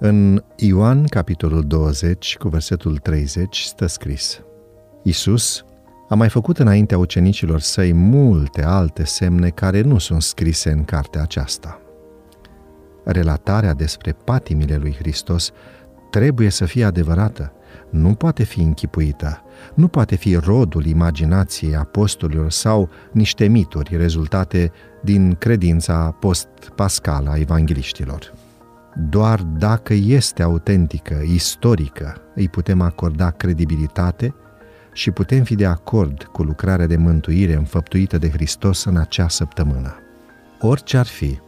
În Ioan, capitolul 20, cu versetul 30, stă scris Iisus a mai făcut înaintea ucenicilor săi multe alte semne care nu sunt scrise în cartea aceasta. Relatarea despre patimile lui Hristos trebuie să fie adevărată, nu poate fi închipuită, nu poate fi rodul imaginației apostolilor sau niște mituri rezultate din credința post-pascală a evangeliștilor. Doar dacă este autentică, istorică, îi putem acorda credibilitate și putem fi de acord cu lucrarea de mântuire înfăptuită de Hristos în acea săptămână. Orice ar fi,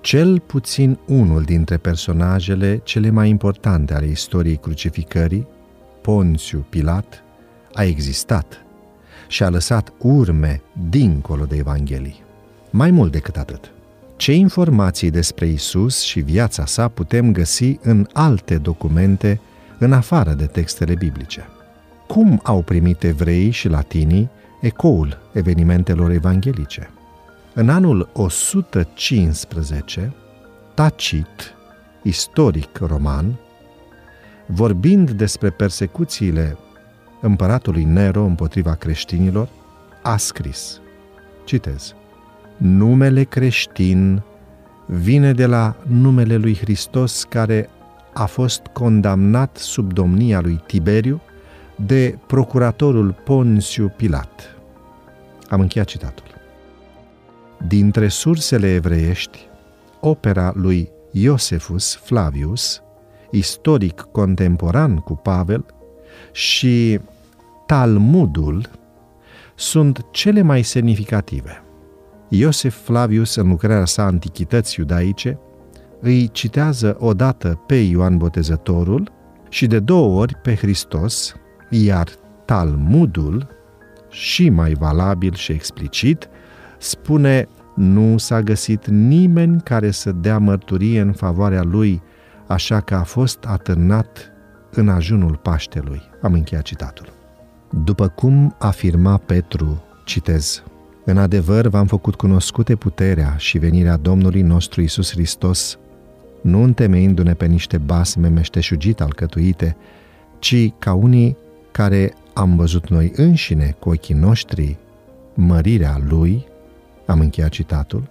cel puțin unul dintre personajele cele mai importante ale istoriei crucificării, Ponțiu Pilat, a existat și a lăsat urme dincolo de Evanghelii. Mai mult decât atât, ce informații despre Isus și viața sa putem găsi în alte documente în afară de textele biblice? Cum au primit evreii și latinii ecoul evenimentelor evanghelice? În anul 115, Tacit, istoric roman, vorbind despre persecuțiile împăratului Nero împotriva creștinilor, a scris, citez, Numele creștin vine de la numele lui Hristos care a fost condamnat sub domnia lui Tiberiu de procuratorul Ponțiu Pilat. Am încheiat citatul. Dintre sursele evreiești, opera lui Iosefus Flavius, istoric contemporan cu Pavel, și Talmudul sunt cele mai semnificative. Iosef Flavius, în lucrarea sa Antichități iudaice, îi citează odată pe Ioan Botezătorul și de două ori pe Hristos, iar Talmudul, și mai valabil și explicit, spune nu s-a găsit nimeni care să dea mărturie în favoarea lui, așa că a fost atârnat în ajunul Paștelui. Am încheiat citatul. După cum afirma Petru, citez, În adevăr v-am făcut cunoscute puterea și venirea Domnului nostru Isus Hristos, nu întemeindu-ne pe niște basme meșteșugit alcătuite, ci ca unii care am văzut noi înșine cu ochii noștri mărirea Lui, am încheiat citatul,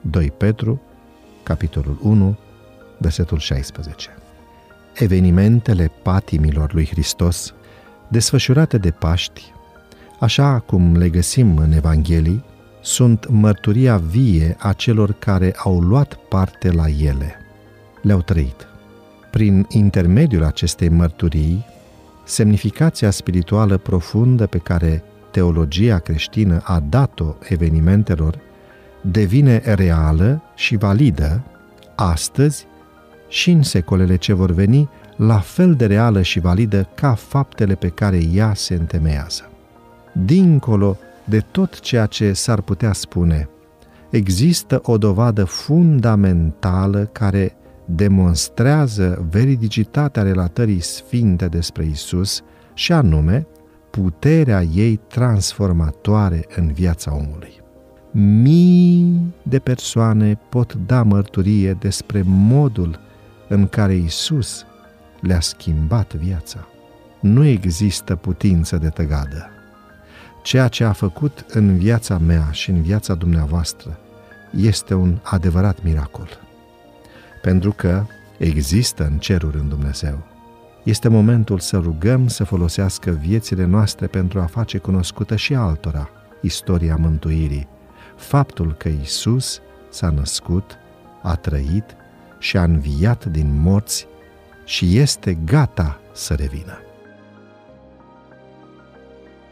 2 Petru, capitolul 1, versetul 16. Evenimentele patimilor lui Hristos, desfășurate de Paști, așa cum le găsim în Evanghelii, sunt mărturia vie a celor care au luat parte la ele. Le-au trăit. Prin intermediul acestei mărturii, semnificația spirituală profundă pe care teologia creștină a dat-o evenimentelor devine reală și validă astăzi și în secolele ce vor veni, la fel de reală și validă ca faptele pe care ea se întemeiază. Dincolo de tot ceea ce s-ar putea spune, există o dovadă fundamentală care demonstrează veridicitatea relatării sfinte despre Isus și anume puterea ei transformatoare în viața omului. Mii de persoane pot da mărturie despre modul în care Isus le-a schimbat viața. Nu există putință de tăgadă. Ceea ce a făcut în viața mea și în viața dumneavoastră este un adevărat miracol. Pentru că există în ceruri în Dumnezeu. Este momentul să rugăm să folosească viețile noastre pentru a face cunoscută și altora istoria mântuirii, faptul că Isus s-a născut, a trăit și a înviat din morți și este gata să revină.